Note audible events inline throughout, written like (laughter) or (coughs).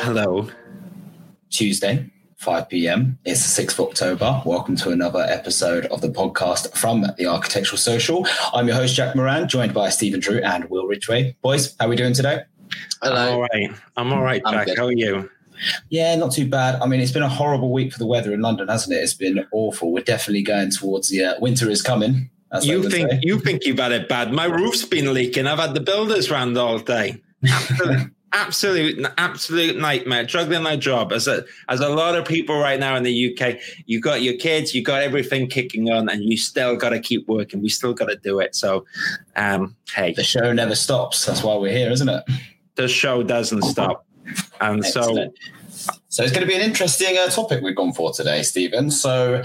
Hello. Tuesday, 5 p.m. It's the 6th of October. Welcome to another episode of the podcast from the Architectural Social. I'm your host, Jack Moran, joined by Stephen Drew and Will Ridgway. Boys, how are we doing today? Hello. I'm all right. I'm all right, Jack. How are you? Yeah, not too bad. I mean, it's been a horrible week for the weather in London, hasn't it? It's been awful. We're definitely going towards the uh, winter is coming. You think say. you think you've had it bad? My roof's been leaking. I've had the builders round all day. absolute (laughs) absolute nightmare juggling that job as a as a lot of people right now in the uk you got your kids you got everything kicking on and you still got to keep working we still got to do it so um hey the show never stops that's why we're here isn't it the show doesn't stop and Excellent. so so it's going to be an interesting uh, topic we've gone for today stephen so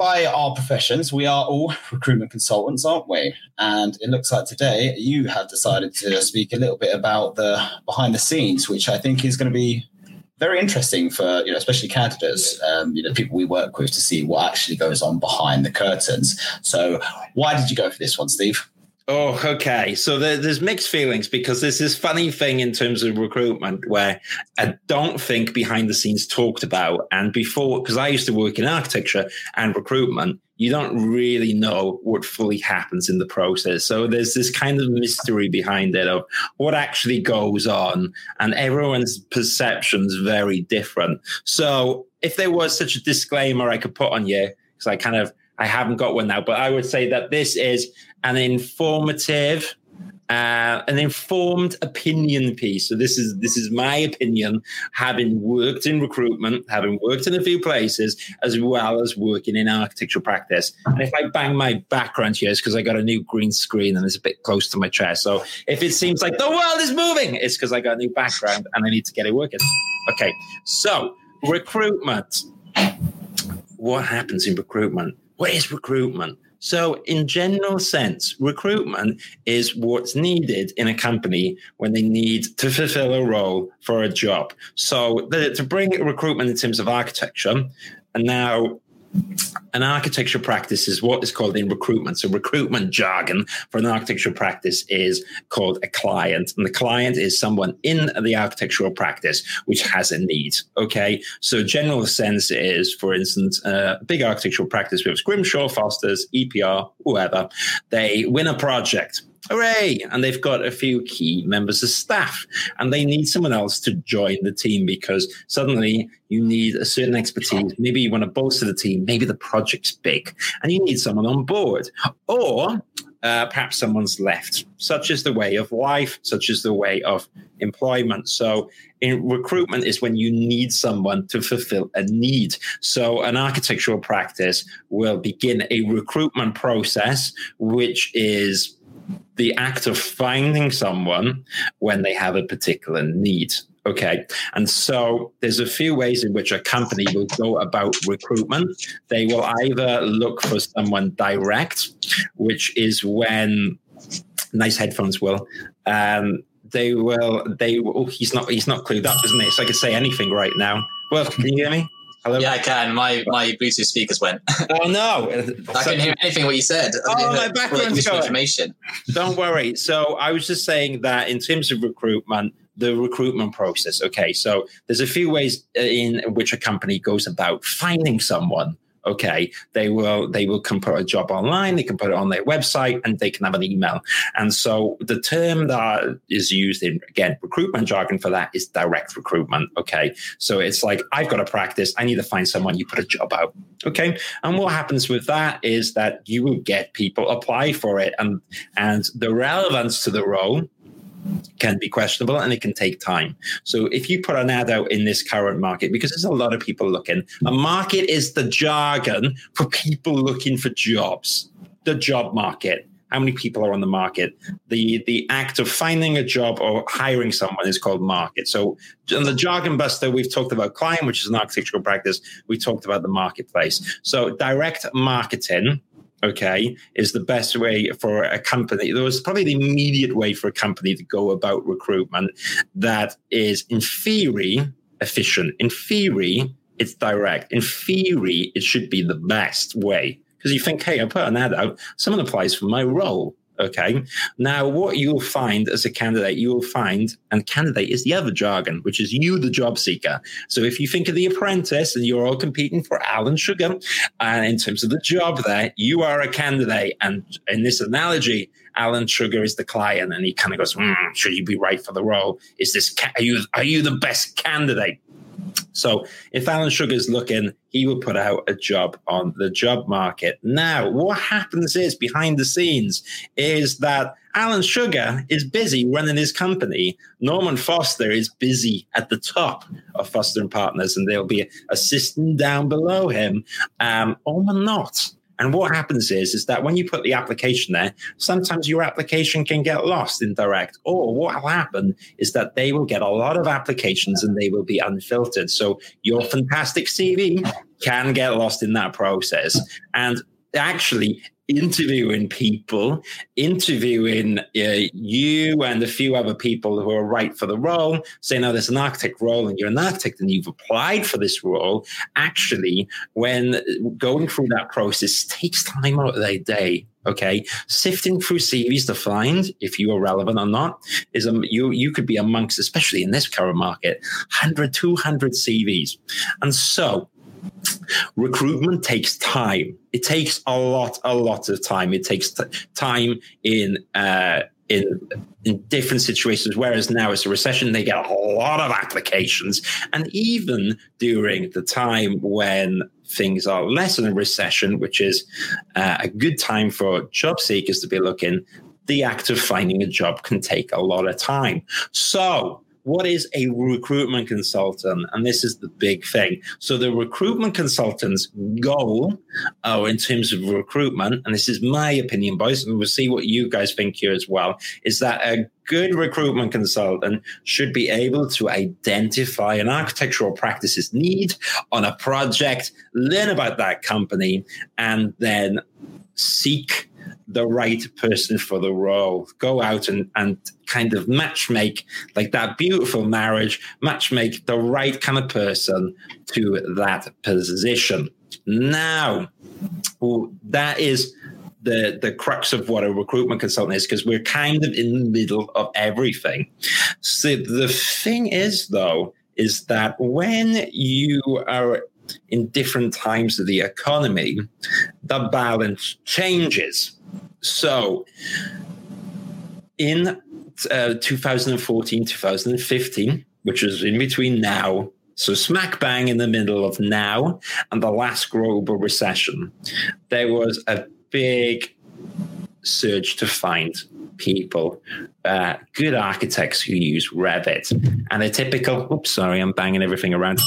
by our professions, we are all (laughs) recruitment consultants, aren't we? And it looks like today you have decided to speak a little bit about the behind the scenes, which I think is going to be very interesting for you know, especially candidates, um, you know, people we work with to see what actually goes on behind the curtains. So, why did you go for this one, Steve? Oh, okay. So there, there's mixed feelings because there's this funny thing in terms of recruitment where I don't think behind the scenes talked about. And before, because I used to work in architecture and recruitment, you don't really know what fully happens in the process. So there's this kind of mystery behind it of what actually goes on, and everyone's perception's very different. So if there was such a disclaimer I could put on you, because I kind of I haven't got one now, but I would say that this is an informative, uh, an informed opinion piece. So this is this is my opinion, having worked in recruitment, having worked in a few places, as well as working in architectural practice. And if I bang my background here, it's because I got a new green screen and it's a bit close to my chest. So if it seems like the world is moving, it's because I got a new background and I need to get it working. Okay, so recruitment. What happens in recruitment? What is recruitment? So, in general sense, recruitment is what's needed in a company when they need to fulfill a role for a job. So, the, to bring recruitment in terms of architecture, and now an architecture practice is what is called in recruitment. So, recruitment jargon for an architectural practice is called a client. And the client is someone in the architectural practice which has a need. Okay. So, general sense is, for instance, a big architectural practice with Grimshaw, Foster's, EPR, whoever, they win a project hooray and they've got a few key members of staff and they need someone else to join the team because suddenly you need a certain expertise maybe you want to bolster the team maybe the project's big and you need someone on board or uh, perhaps someone's left. Such is the way of life, such is the way of employment. So, in recruitment is when you need someone to fulfill a need. So, an architectural practice will begin a recruitment process, which is the act of finding someone when they have a particular need. Okay. And so there's a few ways in which a company will go about recruitment. They will either look for someone direct, which is when nice headphones will. Um, they will they oh he's not he's not clued up, isn't he? So I could say anything right now. Well, can you hear me? Hello? Yeah, I can. My my Bluetooth speakers went. (laughs) Oh no! I couldn't hear anything what you said. Oh, my background's information. Don't worry. So I was just saying that in terms of recruitment, the recruitment process. Okay, so there's a few ways uh, in which a company goes about finding someone okay they will they will can put a job online they can put it on their website and they can have an email. And so the term that is used in again recruitment jargon for that is direct recruitment okay? So it's like i've got a practice. I need to find someone. You put a job out okay? And what happens with that is that you will get people apply for it and and the relevance to the role can be questionable and it can take time. So if you put an ad out in this current market, because there's a lot of people looking, a market is the jargon for people looking for jobs, the job market. How many people are on the market? The the act of finding a job or hiring someone is called market. So on the jargon buster, we've talked about client, which is an architectural practice. We talked about the marketplace. So direct marketing okay, is the best way for a company. There was probably the immediate way for a company to go about recruitment that is, in theory, efficient. In theory, it's direct. In theory, it should be the best way because you think, hey, I put an ad out, someone applies for my role. Okay. Now, what you'll find as a candidate, you will find, and candidate is the other jargon, which is you, the job seeker. So if you think of the apprentice and you're all competing for Alan Sugar, and in terms of the job there, you are a candidate. And in this analogy, Alan Sugar is the client, and he kind of goes, mm, "Should you be right for the role? Is this are you are you the best candidate?" So if Alan Sugar's looking, he will put out a job on the job market. Now, what happens is behind the scenes is that Alan Sugar is busy running his company. Norman Foster is busy at the top of Foster and Partners, and there'll be assistant down below him, um, or not. And what happens is, is that when you put the application there, sometimes your application can get lost in direct. Or what will happen is that they will get a lot of applications and they will be unfiltered. So your fantastic CV can get lost in that process. And actually, interviewing people, interviewing uh, you and a few other people who are right for the role, saying, "Oh, there's an architect role, and you're an architect, and you've applied for this role." Actually, when going through that process takes time out of their day. Okay, sifting through CVs to find if you are relevant or not is um, you you could be amongst, especially in this current market, 100, 200 CVs, and so recruitment takes time. It takes a lot, a lot of time. It takes t- time in uh, in in different situations. Whereas now it's a recession, they get a lot of applications, and even during the time when things are less than a recession, which is uh, a good time for job seekers to be looking, the act of finding a job can take a lot of time. So what is a recruitment consultant? And this is the big thing. So the recruitment consultant's goal, oh, in terms of recruitment, and this is my opinion, boys, and we'll see what you guys think here as well, is that a good recruitment consultant should be able to identify an architectural practices need on a project, learn about that company, and then seek the right person for the role. Go out and, and kind of match make like that beautiful marriage, match make the right kind of person to that position. Now, that is the the crux of what a recruitment consultant is because we're kind of in the middle of everything. So the thing is though is that when you are in different times of the economy, the balance changes. So, in uh, 2014, 2015, which is in between now, so smack bang in the middle of now and the last global recession, there was a big surge to find people, uh, good architects who use Revit. And a typical, oops, sorry, I'm banging everything around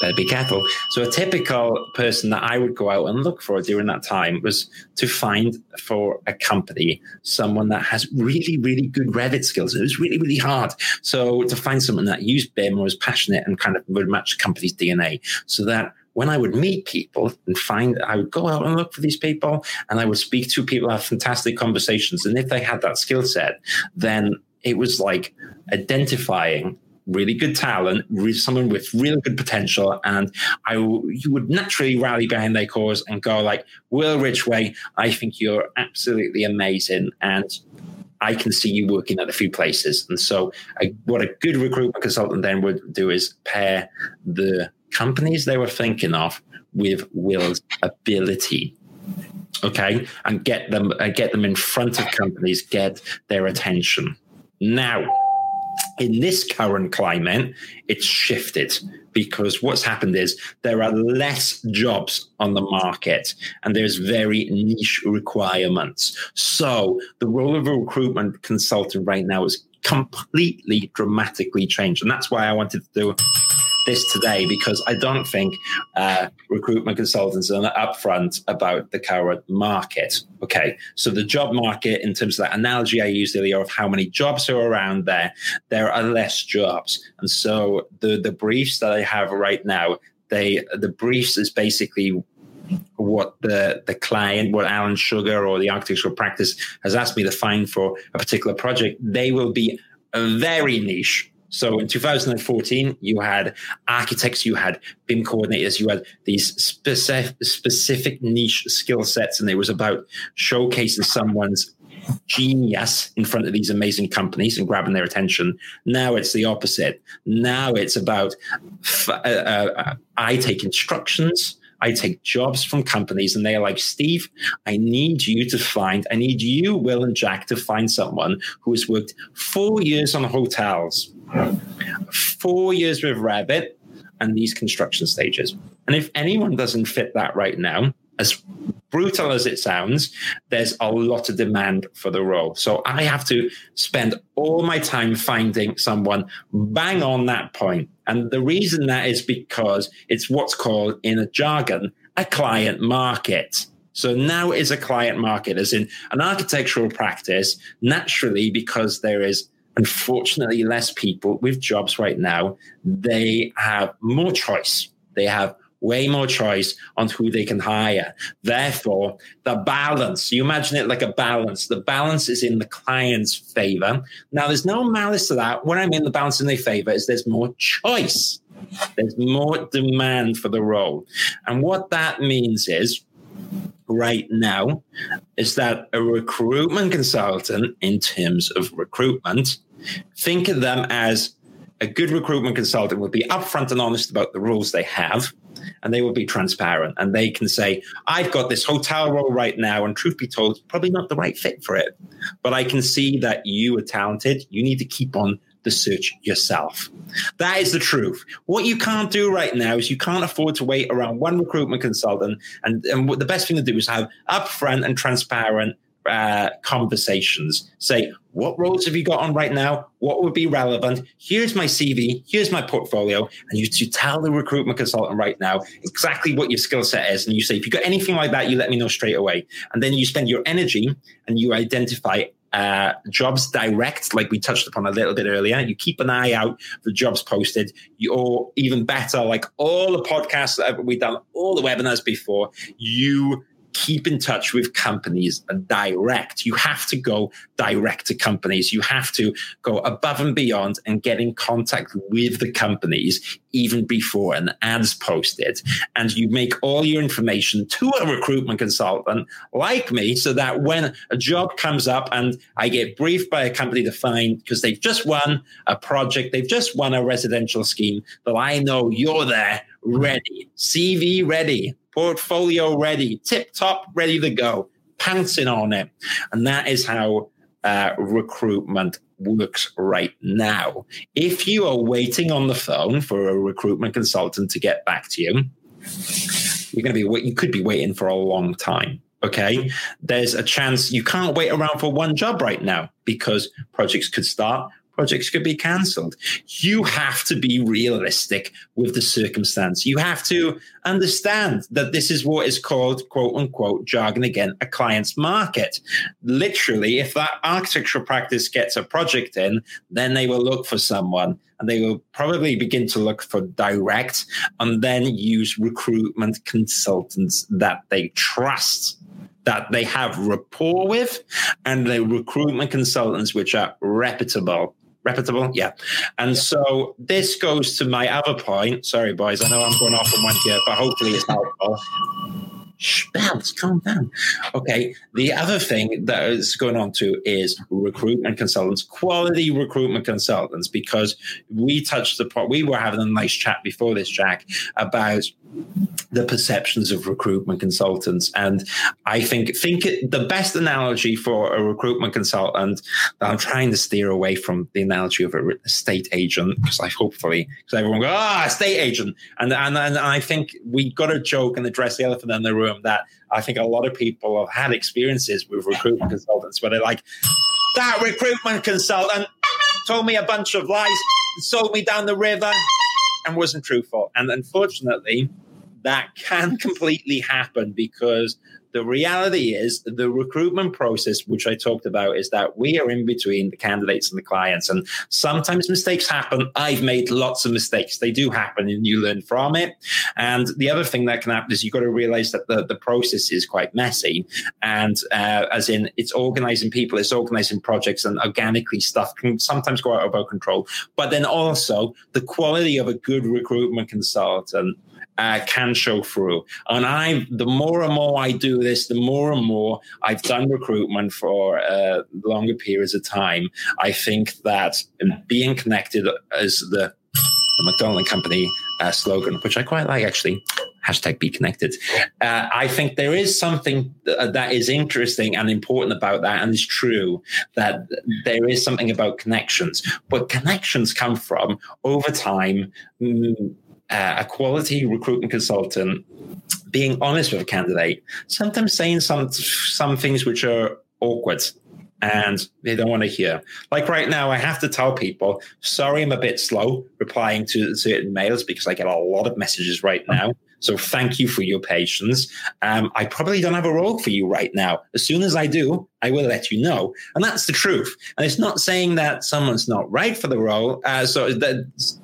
better be careful. So a typical person that I would go out and look for during that time was to find for a company someone that has really, really good Revit skills. It was really, really hard. So to find someone that used BIM was passionate and kind of would match the company's DNA so that when I would meet people and find, I would go out and look for these people and I would speak to people, have fantastic conversations. And if they had that skill set, then it was like identifying really good talent, someone with really good potential, and I you would naturally rally behind their cause and go like, Will Ridgway, I think you're absolutely amazing, and I can see you working at a few places. And so, I, what a good recruitment consultant then would do is pair the companies they were thinking of with Will's ability okay and get them uh, get them in front of companies get their attention now in this current climate, it's shifted because what's happened is there are less jobs on the market and there's very niche requirements. So the role of a recruitment consultant right now is completely dramatically changed. And that's why I wanted to do this today because I don't think uh, recruitment consultants are upfront about the current market. Okay, so the job market, in terms of that analogy I used earlier of how many jobs are around there, there are less jobs, and so the the briefs that I have right now, they the briefs is basically what the the client, what Alan Sugar or the architectural practice has asked me to find for a particular project, they will be very niche So in 2014, you had architects, you had BIM coordinators, you had these specific, specific niche skill sets, and it was about showcasing someone's genius in front of these amazing companies and grabbing their attention. Now it's the opposite. Now it's about uh, uh, I take instructions. I take jobs from companies and they're like, Steve, I need you to find, I need you, Will and Jack, to find someone who has worked four years on hotels, four years with Revit, and these construction stages. And if anyone doesn't fit that right now, as brutal as it sounds, there's a lot of demand for the role. So I have to spend all my time finding someone bang on that point. And the reason that is because it's what's called in a jargon a client market. So now is a client market, as in an architectural practice, naturally, because there is unfortunately less people with jobs right now, they have more choice. They have way more choice on who they can hire. Therefore, the balance, you imagine it like a balance. The balance is in the client's favor. Now, there's no malice to that. What I mean the balance in their favor is there's more choice. There's more demand for the role. And what that means is right now is that a recruitment consultant, in terms of recruitment, think of them as a good recruitment consultant would be upfront and honest about the rules they have and they will be transparent and they can say, I've got this hotel role right now, and truth be told, probably not the right fit for it. But I can see that you are talented. You need to keep on the search yourself. That is the truth. What you can't do right now is you can't afford to wait around one recruitment consultant. And, and the best thing to do is have upfront and transparent uh, conversations. Say, what roles have you got on right now? What would be relevant? Here's my CV. Here's my portfolio. And you, you tell the recruitment consultant right now exactly what your skill set is. And you say, if you got anything like that, you let me know straight away. And then you spend your energy and you identify uh, jobs direct, like we touched upon a little bit earlier. You keep an eye out for jobs posted. You, or even better, like all the podcasts that we've done, all the webinars before, you keep in touch with companies direct. You have to go direct to companies. You have to go above and beyond and get in contact with the companies even before an ad's posted. And you make all your information to a recruitment consultant like me so that when a job comes up and I get briefed by a company to find because they've just won a project, they've just won a residential scheme, that I know you're there ready, CV ready portfolio ready, tip top, ready to go, pouncing on it. And that is how uh, recruitment works right now. If you are waiting on the phone for a recruitment consultant to get back to you, you're going to be you could be waiting for a long time. Okay, there's a chance you can't wait around for one job right now because projects could start, projects could be cancelled. You have to be realistic with the circumstance. You have to understand that this is what is called, quote unquote, jargon again, a client's market. Literally, if that architectural practice gets a project in, then they will look for someone and they will probably begin to look for direct and then use recruitment consultants that they trust that they have rapport with and the recruitment consultants which are reputable reputable yeah. And so this goes to my other point. Sorry boys i know i'm going off on one here but hopefully it's helpful Babs, calm down. Okay. The other thing that is going on too is recruitment consultants, quality recruitment consultants, because we touched the part, we were having a nice chat before this, Jack, about the perceptions of recruitment consultants. And I think think it, the best analogy for a recruitment consultant that I'm trying to steer away from the analogy of a estate agent because I hopefully because everyone go ah estate agent and, and and I think we got to joke and address the elephant in the room that I think a lot of people have had experiences with recruitment consultants where they're like that recruitment consultant told me a bunch of lies sold me down the river and wasn't truthful. And unfortunately that can (laughs) completely happen because the reality is the recruitment process, which I talked about, is that we are in between the candidates and the clients. And sometimes mistakes happen. I've made lots of mistakes. They do happen and you learn from it. And the other thing that can happen is you've got to realize that the, the process is quite messy. And uh, as in, it's organizing people, it's organizing projects, and organically stuff can sometimes go out of our control. But then also, the quality of a good recruitment consultant uh, can show through. And I, the more and more I do this, the more and more I've done recruitment for uh, longer periods of time. I think that being connected as the, the McDonald Company uh, slogan, which I quite like actually. Hashtag be connected. Uh, I think there is something th- that is interesting and important about that, and it's true that there is something about connections. But connections come from over time. Mm, uh, a quality recruitment consultant being honest with a candidate, sometimes saying some some things which are awkward and they don't want to hear. Like right now, I have to tell people, sorry, I'm a bit slow replying to certain mails because I get a lot of messages right now. So thank you for your patience. Um, I probably don't have a role for you right now. As soon as I do, I will let you know. And that's the truth. And it's not saying that someone's not right for the role. Uh, so that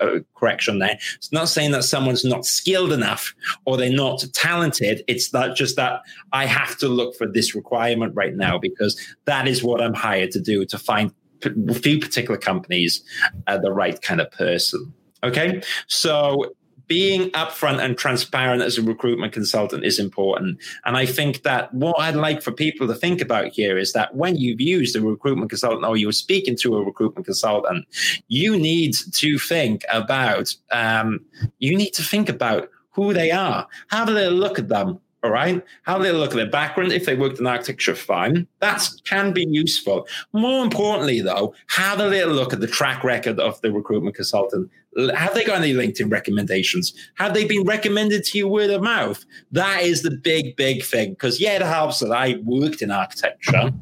a correction there. It's not saying that someone's not skilled enough or they're not talented. It's not just that I have to look for this requirement right now because that is what I'm hired to do to find a few particular companies uh, the right kind of person. Okay, so being upfront and transparent as a recruitment consultant is important. And I think that what I'd like for people to think about here is that when you've used a recruitment consultant or you're speaking to a recruitment consultant, you need to think about um, you need to think about who they are. Have a little look at them. All right. Have a little look at their background. If they worked in architecture, fine. That can be useful. More importantly, though, have a little look at the track record of the recruitment consultant. Have they got any LinkedIn recommendations? Have they been recommended to you word of mouth? That is the big, big thing. Because, yeah, it helps that I worked in architecture,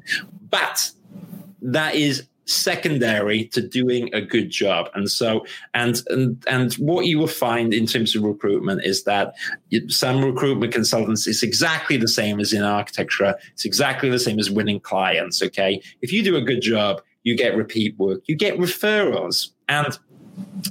but that is secondary to doing a good job. And so, and and and what you will find in terms of recruitment is that some recruitment consultants is exactly the same as in architecture. It's exactly the same as winning clients. Okay, if you do a good job, you get repeat work, you get referrals, and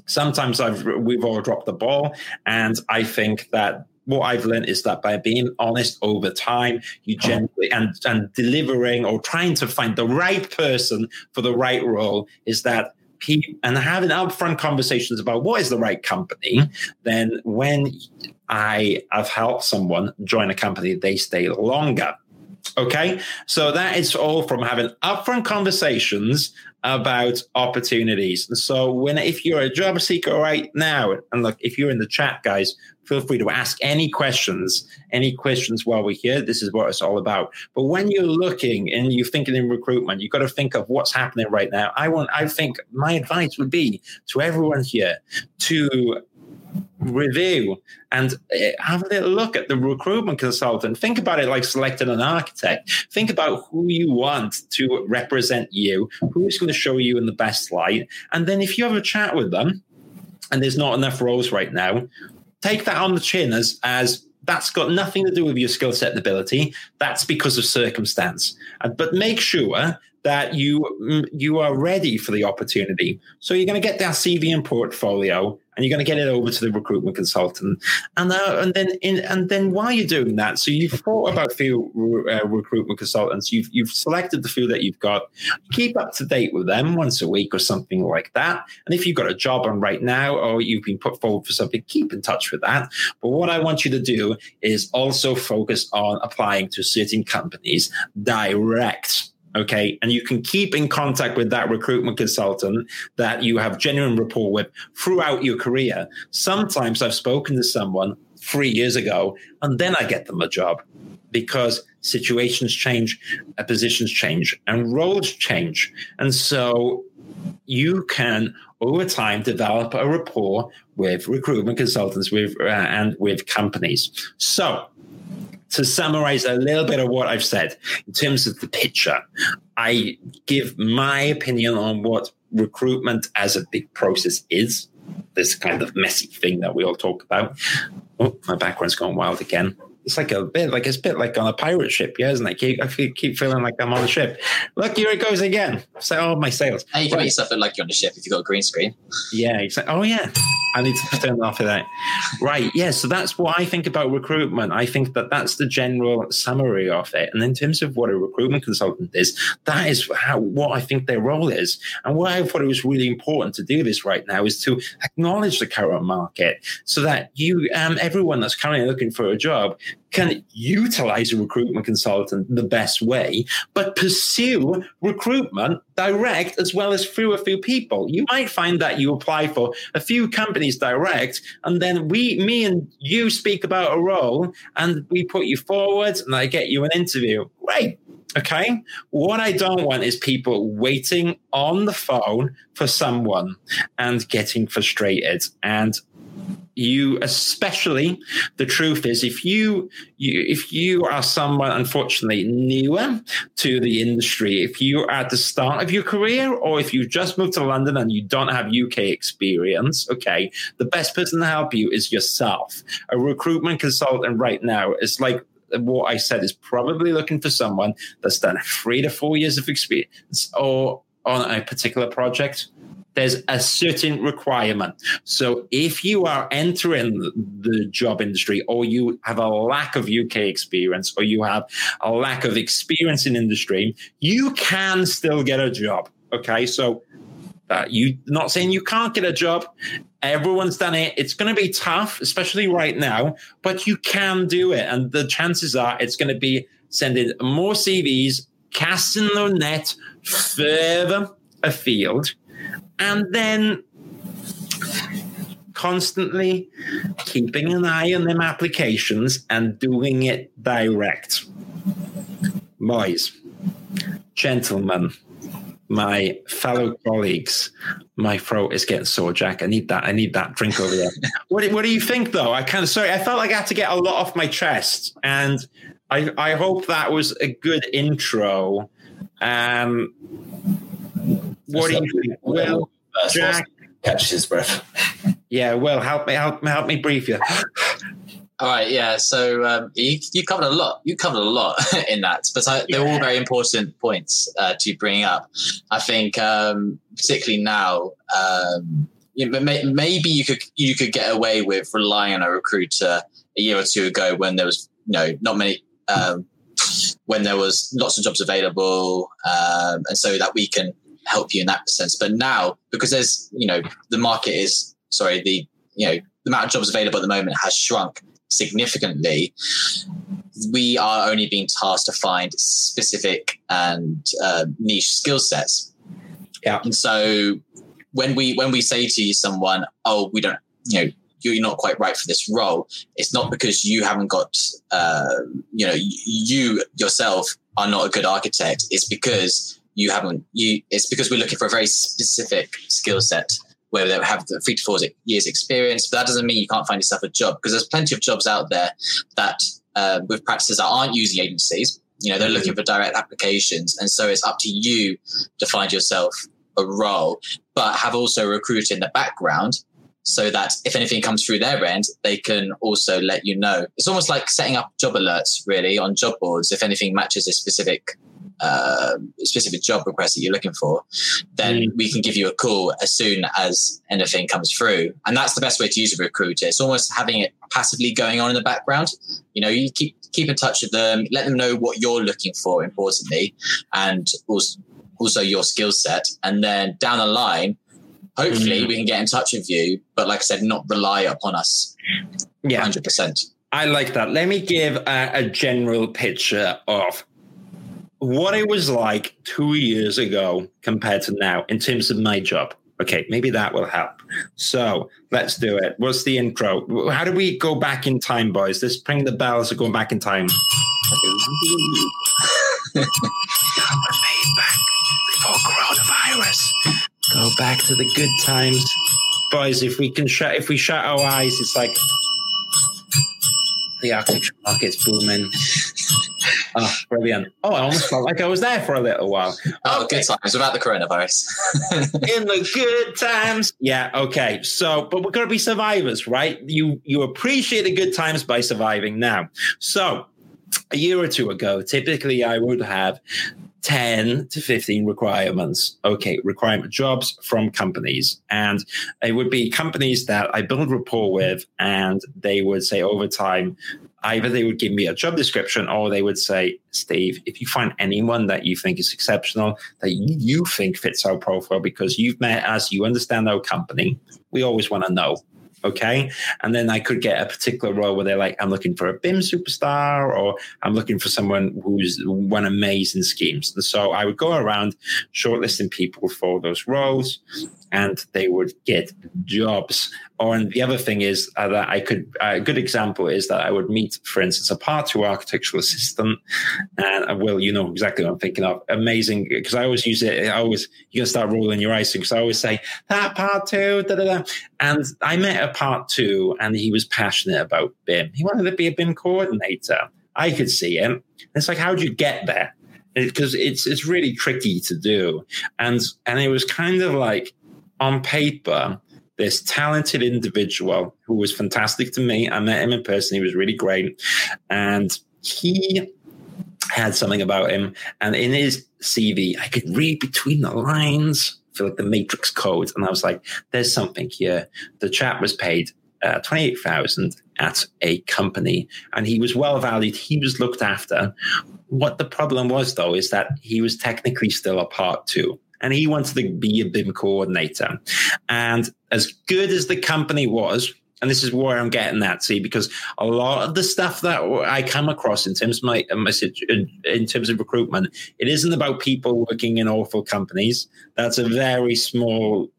sometimes I've we've all dropped the ball, and I think that what I've learned is that by being honest over time, you generally and and delivering or trying to find the right person for the right role is that people and having upfront conversations about what is the right company, hmm. then when I have helped someone join a company, they stay longer. Okay, so that is all from having upfront conversations about opportunities. And so, when if you're a job seeker right now, and look, if you're in the chat, guys, feel free to ask any questions, any questions while we're here. This is what it's all about. But when you're looking and you're thinking in recruitment, you've got to think of what's happening right now. I want, I think my advice would be to everyone here to review and eh, have a little look at the recruitment consultant. Think about it like selecting an architect. Think about who you want to represent you, who's going to show you in the best light. And then if you have a chat with them and there's not enough roles right now, take that on the chin as as that's got nothing to do with your skill set and ability. That's because of circumstance. But make sure that you mm, you are ready for the opportunity. So you're going to get that CV and portfolio, and you're going to get it over to the recruitment consultant, and uh, and then in, and then while you're doing that, so you've thought about few uh, recruitment consultants, you've you've selected the few that you've got, keep up to date with them once a week or something like that. And if you've got a job on right now, or you've been put forward for something, keep in touch with that. But what I want you to do is also focus on applying to certain companies direct Okay. And you can keep in contact with that recruitment consultant that you have genuine rapport with throughout your career. Sometimes I've spoken to someone three years ago and then I get them a job because situations change, uh, positions change, and roles change. And so you can over time develop a rapport with recruitment consultants with uh, and with companies. So to summarize a little bit of what I've said in terms of the picture, I give my opinion on what recruitment as a big process is. This kind of messy thing that we all talk about. Oh, my background's gone wild again. it's like a bit like it's a bit like on a pirate ship, yeah, isn't it? Keep, I feel, keep feeling like I'm on a ship. Look, here it goes again. So all my sails. And you can Right. make yourself look like you're on the ship if you've got a green screen. Yeah, exactly. Oh, yeah. I need to turn off of that. Right. Yeah. So that's what I think about recruitment. I think that that's the general summary of it. And in terms of what a recruitment consultant is, that is how what I think their role is. And what I thought it was really important to do this right now is to acknowledge the current market so that you, um, everyone that's currently looking for a job, can utilize a recruitment consultant the best way, but pursue recruitment direct as well as through a few people. You might find that you apply for a few companies direct, and then we, me and you speak about a role, and we put you forward, and I get you an interview. Great. Okay. What I don't want is people waiting on the phone for someone and getting frustrated. And you especially the truth is if you, you if you are someone unfortunately newer to the industry if you are at the start of your career or if you just moved to london and you don't have uk experience okay the best person to help you is yourself. A recruitment consultant right now is like what i said is probably looking for someone that's done three to four years of experience or on a particular project there's a certain requirement. So if you are entering the job industry or you have a lack of UK experience or you have a lack of experience in industry, you can still get a job. Okay. So uh, you not saying you can't get a job. Everyone's done it. It's going to be tough, especially right now, but you can do it. And the chances are it's going to be sending more CVs, casting the net further afield and then constantly keeping an eye on them applications and doing it direct. Boys, gentlemen, my fellow colleagues, my throat is getting sore, Jack. I need that. I need that drink over there. (laughs) what, do- what do you think, though? I kind of sorry. I felt like I had to get a lot off my chest, and I, I hope that was a good intro. Um, what do you think? Well, First Jack. catches his breath. (laughs) Yeah, well, help me, help me, help me brief you. All right, yeah. So um, you you covered a lot. You covered a lot (laughs) in that, but I, they're all very important points uh, to bring up. I think, um, particularly now, um, you know, may, maybe you could you could get away with relying on a recruiter a year or two ago when there was you know not many. Um, when there was lots of jobs available, um, and so that we can help you in that sense. But now, because there's you know the market is sorry the you know the amount of jobs available at the moment has shrunk significantly, we are only being tasked to find specific and uh, niche skill sets. Yeah. And so when we when we say to someone, "Oh, we don't," you know, you're not quite right for this role. It's not because you haven't got, uh, you know, you yourself are not a good architect. It's because you haven't. You. It's because we're looking for a very specific skill set where they have the three to four years experience. But that doesn't mean you can't find yourself a job because there's plenty of jobs out there that uh, with practices that aren't using agencies. You know, they're looking for direct applications, and so it's up to you to find yourself a role, but have also recruited in the background so that if anything comes through their end, they can also let you know. It's almost like setting up job alerts, really, on job boards. If anything matches a specific uh, specific job request that you're looking for, then Mm. we can give you a call as soon as anything comes through. And that's the best way to use a recruiter. It's almost having it passively going on in the background. You know, you keep keep in touch with them, let them know what you're looking for, importantly, and also also your skill set. And then down the line, hopefully Mm. we can get in touch with you. But like I said, not rely upon us Yeah, 100%. I like that. Let me give a, a general picture of what it was like two years ago compared to now in terms of my job. Okay, maybe that will help. So let's do it. What's the intro? How do we go back in time, boys? Let's ring the bells of going back in time. before coronavirus. Go back to the good times, boys. If we can shut, if we shut our eyes, it's like the architecture market's booming. Oh, brilliant. Oh, I almost felt like I was there for a little while. Oh, okay. good times about the coronavirus. (laughs) In the good times. Yeah, okay. So, but we're going to be survivors, right? You you appreciate the good times by surviving now. So, a year or two ago, typically I would have 10 to 15 requirements. Okay, requirement jobs from companies. And it would be companies that I build rapport with, and they would say over time, either they would give me a job description or they would say, Steve, if you find anyone that you think is exceptional, that you think fits our profile because you've met us, you understand our company, we always want to know. Okay. And then I could get a particular role where they're like, I'm looking for a BIM superstar or I'm looking for someone who's won amazing schemes. And so I would go around shortlisting people for those roles and they would get jobs. Or and the other thing is uh, that I could a good example is that I would meet, for instance, a part two architectural assistant, and uh, Will, you know exactly what I'm thinking of. Amazing because I always use it. I always you can start rolling your eyes because I always say that part two, da da da. And I met a part two, and he was passionate about BIM. He wanted to be a BIM coordinator. I could see him. It's like, how do you get there? Because it's it's really tricky to do, and and it was kind of like on paper, this talented individual who was fantastic to me. I met him in person. He was really great. And he had something about him. And in his CV, I could read between the lines, feel like the matrix code. And I was like, there's something here. The chap was paid uh, 28,000 at a company and he was well valued. He was looked after. What the problem was though, is that he was technically still a part two and he wanted to be a BIM coordinator. And as good as the company was, and this is where I'm getting that, see, because a lot of the stuff that I come across in terms of my um, message, uh, in terms of recruitment, it isn't about people working in awful companies. That's a very small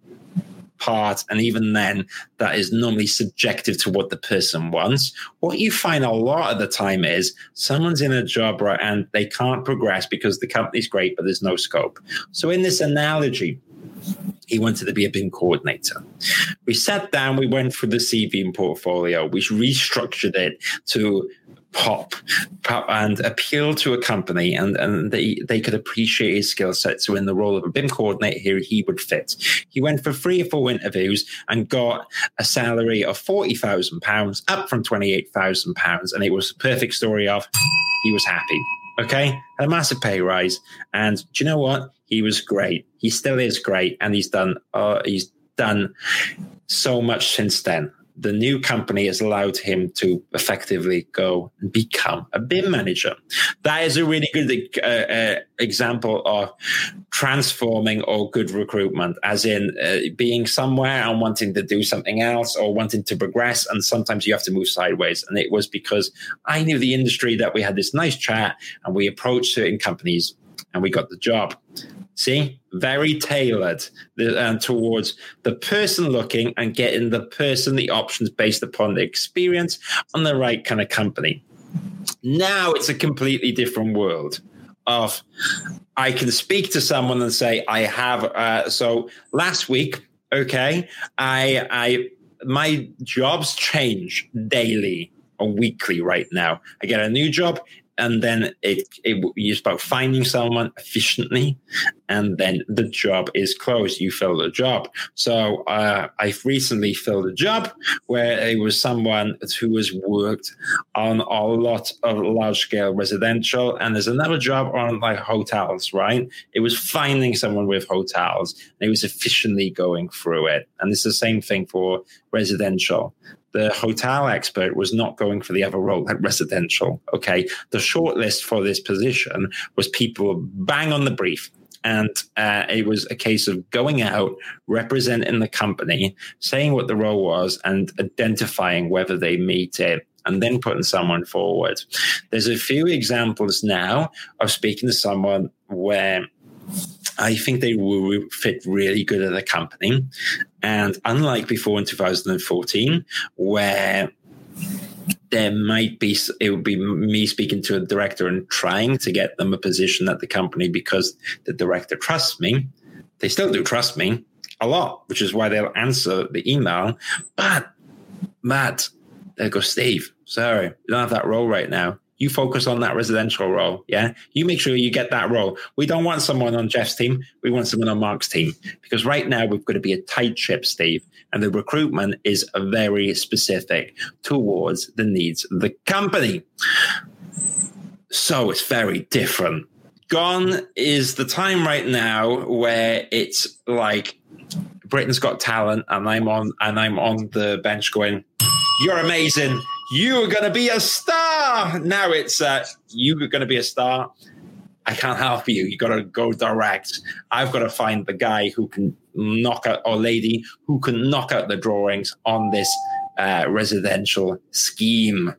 part. And even then, that is normally subjective to what the person wants. What you find a lot of the time is someone's in a job right and they can't progress because the company's great, but there's no scope. So, in this analogy, he wanted to be a BIM coordinator. We sat down, we went through the CV and portfolio, we restructured it to pop, pop and appeal to a company and, and they, they could appreciate his skill set. So in the role of a BIM coordinator here, he would fit. He went for three or four interviews and got a salary of £40,000 up from £28,000. And it was a perfect story of he was happy. Okay. Had a massive pay rise. And do you know what? He was great. He still is great. And he's done, uh, he's done so much since then the new company has allowed him to effectively go and become a BIM manager. That is a really good uh, uh, example of transforming or good recruitment, as in uh, being somewhere and wanting to do something else or wanting to progress. And sometimes you have to move sideways. And it was because I knew the industry that we had this nice chat and we approached certain companies and we got the job. See, very tailored uh, towards the person looking and getting the person the options based upon the experience on the right kind of company. Now it's a completely different world of I can speak to someone and say I have. Uh, so last week, okay, I I my jobs change daily or weekly right now. I get a new job and then it, it it's about finding someone efficiently and then the job is closed. You fill the job. So uh, i've recently filled a job where it was someone who has worked on a lot of large scale residential and there's another job on like hotels right? It was finding someone with hotels and it was efficiently going through it. And it's the same thing for residential the hotel expert was not going for the other role at residential. Okay. The shortlist for this position was people bang on the brief. And uh, it was a case of going out, representing the company, saying what the role was, and identifying whether they meet it and then putting someone forward. There's a few examples now of speaking to someone where I think they will fit really good at the company. And unlike before in 2014, where there might be it would be me speaking to a director and trying to get them a position at the company because the director trusts me. They still do trust me a lot, which is why they'll answer the email. But Matt, there goes Steve. Sorry, you don't have that role right now You focus on that residential role. Yeah. You make sure you get that role. We don't want someone on Jeff's team. We want someone on Mark's team because right now we've got to be a tight ship, Steve. And the recruitment is very specific towards the needs of the company. So it's very different. Gone is the time right now where it's like Britain's Got Talent, and I'm on and I'm on the bench going, "You're amazing. You are going to be a star." Now it's uh, you are going to be a star. I can't help you. You got to go direct. I've got to find the guy who can knock out or lady who can knock out the drawings on this uh, residential scheme.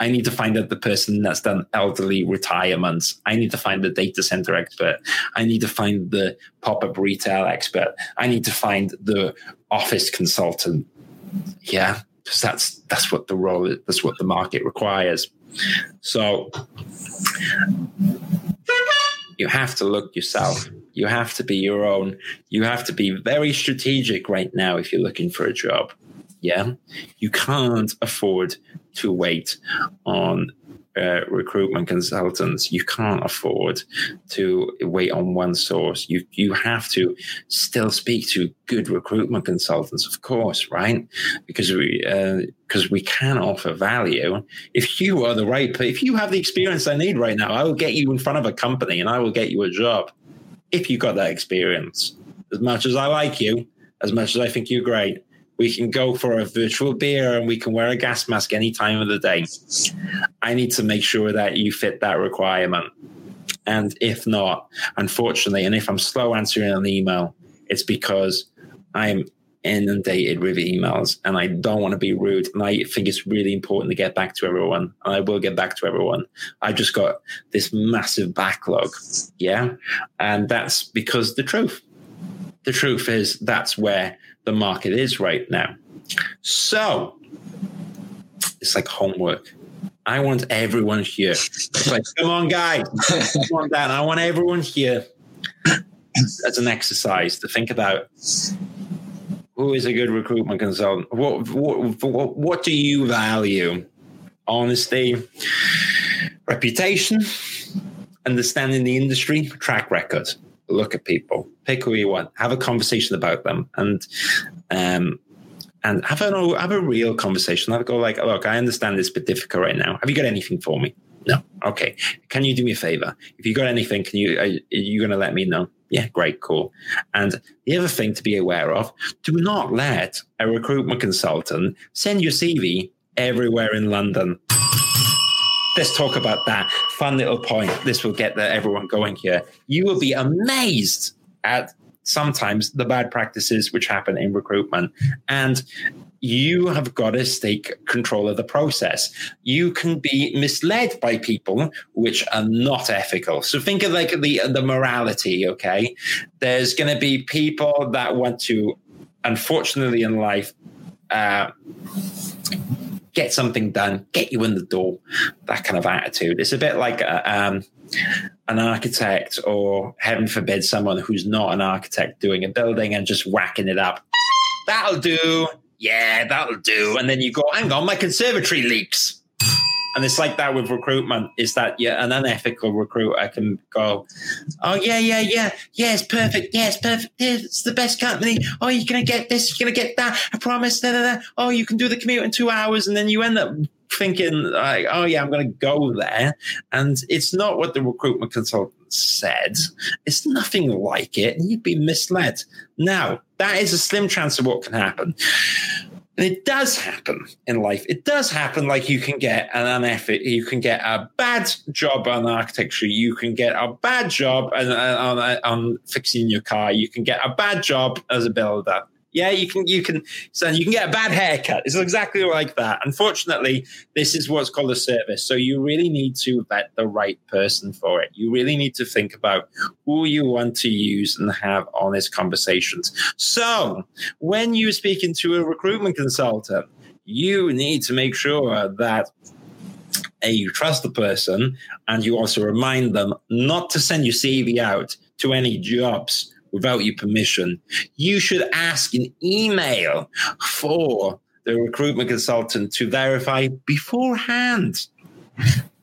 I need to find out the person that's done elderly retirements. I need to find the data center expert. I need to find the pop up retail expert. I need to find the office consultant. Yeah, because that's that's what the role is, that's what the market requires. So you have to look yourself. You have to be your own. You have to be very strategic right now if you're looking for a job. Yeah, you can't afford to wait on uh, recruitment consultants. You can't afford to wait on one source. You you have to still speak to good recruitment consultants, of course, right? Because we because uh, we can offer value. If you are the right, if you have the experience I need right now, I will get you in front of a company and I will get you a job. If you got that experience, as much as I like you, as much as I think you're great, we can go for a virtual beer and we can wear a gas mask any time of the day. I need to make sure that you fit that requirement. And if not, unfortunately, and if I'm slow answering an email, it's because I'm inundated with emails and I don't want to be rude. And I think it's really important to get back to everyone. And I will get back to everyone. I just got this massive backlog. Yeah. And that's because the truth. The truth is that's where the market is right now. So it's like homework. I want everyone here. It's like, come on, guys, come on down. I want everyone here (clears throat) as an exercise to think about who is a good recruitment consultant. What what what, what do you value? Honesty, reputation, understanding the industry, track record look at people, pick who you want, have a conversation about them, and um, and have a have a real conversation. Have a go like, look, I understand it's a bit difficult right now. Have you got anything for me? No. Okay. Can you do me a favor? If you got anything, can you are you going to let me know? Yeah, great, cool. And the other thing to be aware of: do not let a recruitment consultant send your CV everywhere in London let's talk about that fun little point. This will get everyone going here. You will be amazed at sometimes the bad practices which happen in recruitment. And you have got to take control of the process. You can be misled by people which are not ethical. So think of like the the morality, okay? There's going to be people that want to unfortunately in life uh, get something done, get you in the door, that kind of attitude. It's a bit like a, um, an architect or, heaven forbid, someone who's not an architect doing a building and just whacking it up. That'll do. Yeah, that'll do. And then you go, hang on, my conservatory leaks and it's like that with recruitment is that yeah an unethical recruiter can go oh yeah yeah yeah yeah it's perfect yeah it's perfect yeah, it's the best company. Oh you're gonna get this you're gonna get that i promise da, da, da. oh you can do the commute in two hours. And then you end up thinking like oh yeah i'm gonna go there. And it's not what the recruitment consultant said. It's nothing like it and you'd be misled. Now that is a slim chance of what can happen and it does happen in life. It does happen. Like you can get an unethic, you can get a bad job on architecture. You can get a bad job on, on, on fixing your car. You can get a bad job as a builder. Yeah, you can you can so you can get a bad haircut. It's exactly like that. Unfortunately, this is what's called a service. So you really need to vet the right person for it. You really need to think about who you want to use and have honest conversations. So when you're speaking to a recruitment consultant, you need to make sure that a you trust the person and you also remind them not to send your CV out to any jobs without your permission. You should ask an email for the recruitment consultant to verify beforehand.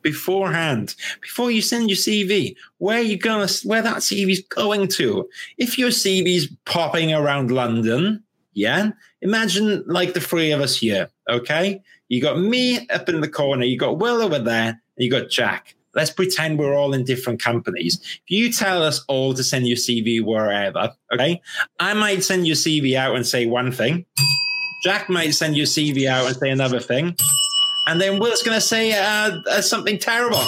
beforehand before you send your CV where you gonna where that CV's going to. If your CV's popping around London, yeah, imagine like the three of us here. Okay, you got me up in the corner, you got Will over there, you got Jack. Let's pretend we're all in different companies. If you tell us all to send your CV wherever, okay, I might send your CV out and say one thing. Jack might send your CV out and say another thing and then Will's going to say uh, uh, something terrible.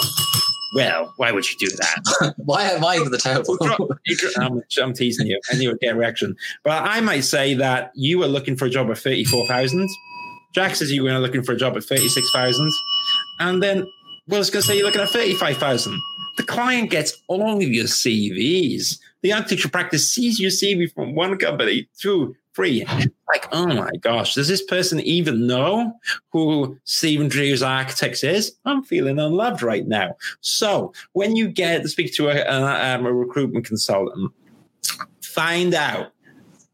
Well, why would you do that? (laughs) why am I the terrible? I'm, I'm, teasing you, and you would get a reaction. But I might say that you were looking for a job at thirty-four thousand. Jack says you were looking for a job at thirty-six thousand, and then Will's going to say you're looking at thirty-five thousand. The client gets all of your CVs. The architecture practice sees your CV from one company to free. Like, oh my gosh, does this person even know who Stephen Drew's Architects is? I'm feeling unloved right now. So when you get to speak to a, a, um, a recruitment consultant, find out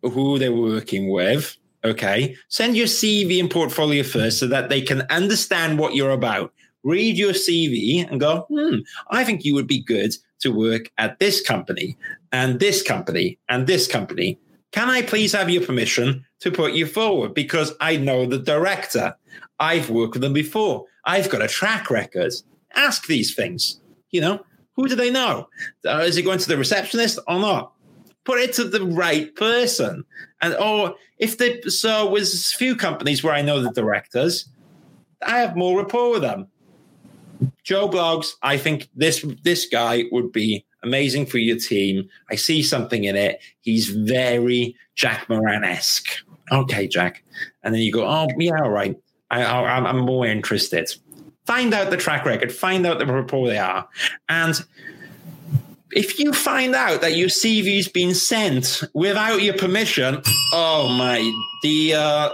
who they're working with. Okay. Send your CV and portfolio first so that they can understand what you're about. Read your CV and go, hmm, I think you would be good to work at this company and this company and this company can I please have your permission to put you forward? Because I know the director. I've worked with them before. I've got a track record. Ask these things. You know, who do they know? Uh, is it going to the receptionist or not? Put it to the right person. And or if they so with a few companies where I know the directors, I have more rapport with them. Joe Bloggs, I think this this guy would be amazing for your team. I see something in it. He's very Jack Moran esque. Okay, Jack. And then you go, oh, yeah, all right. I, I, I'm more interested. Find out the track record, find out the rapport they are. And if you find out that your CV's been sent without your permission, oh my dear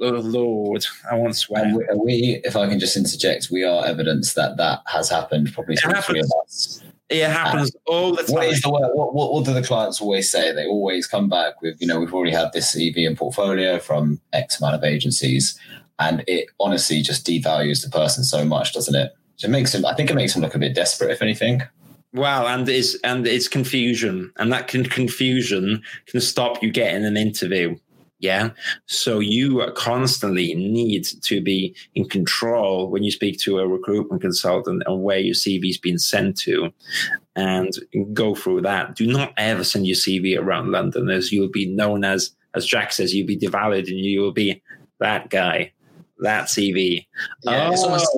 oh Lord, I want to swear. And we, we, if I can just interject, we are evidence that that has happened probably three of us. It happens all the time. What, is the, what, what, what do the clients always say? They always come back with, you know, we've already had this CV and portfolio from X amount of agencies. And it honestly just devalues the person so much, doesn't it? It makes him, I think it makes him look a bit desperate, if anything. Well, and it's and it's confusion, and that can, confusion can stop you getting an interview. Yeah. So you constantly need to be in control when you speak to a recruitment consultant and where your CV's been sent to and go through that. Do not ever send your CV around London as you'll be known as, as Jack says, you'll be devalued and you will be that guy, that CV. Yeah, uh, oh, almost,